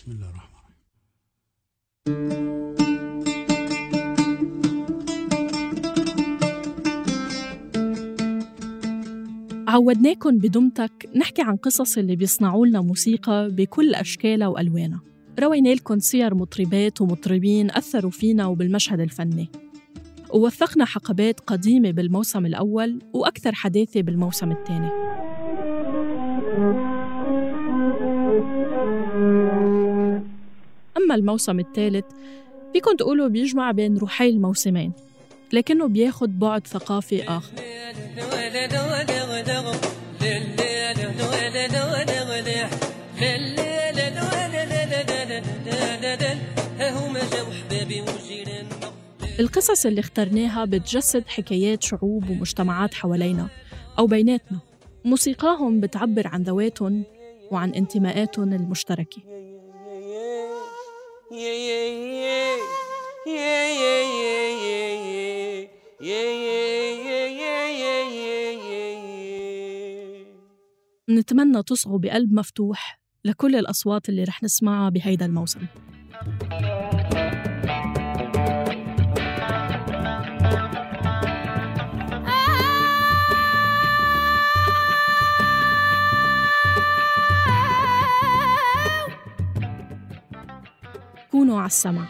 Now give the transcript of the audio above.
بسم الله الرحمن الرحيم. عودناكم بدمتك نحكي عن قصص اللي بيصنعوا لنا موسيقى بكل أشكالها وألوانها. روينا لكم سير مطربات ومطربين أثروا فينا وبالمشهد الفني. ووثقنا حقبات قديمة بالموسم الأول وأكثر حداثة بالموسم الثاني. أما الموسم الثالث فيكن تقولوا بيجمع بين روحي الموسمين لكنه بياخد بعد ثقافي آخر. القصص اللي اخترناها بتجسد حكايات شعوب ومجتمعات حوالينا أو بيناتنا موسيقاهم بتعبر عن ذواتهم وعن انتماءاتهم المشتركة. نتمنى تصغوا بقلب مفتوح لكل الأصوات اللي رح نسمعها بهيدا الموسم. كونوا على السمع.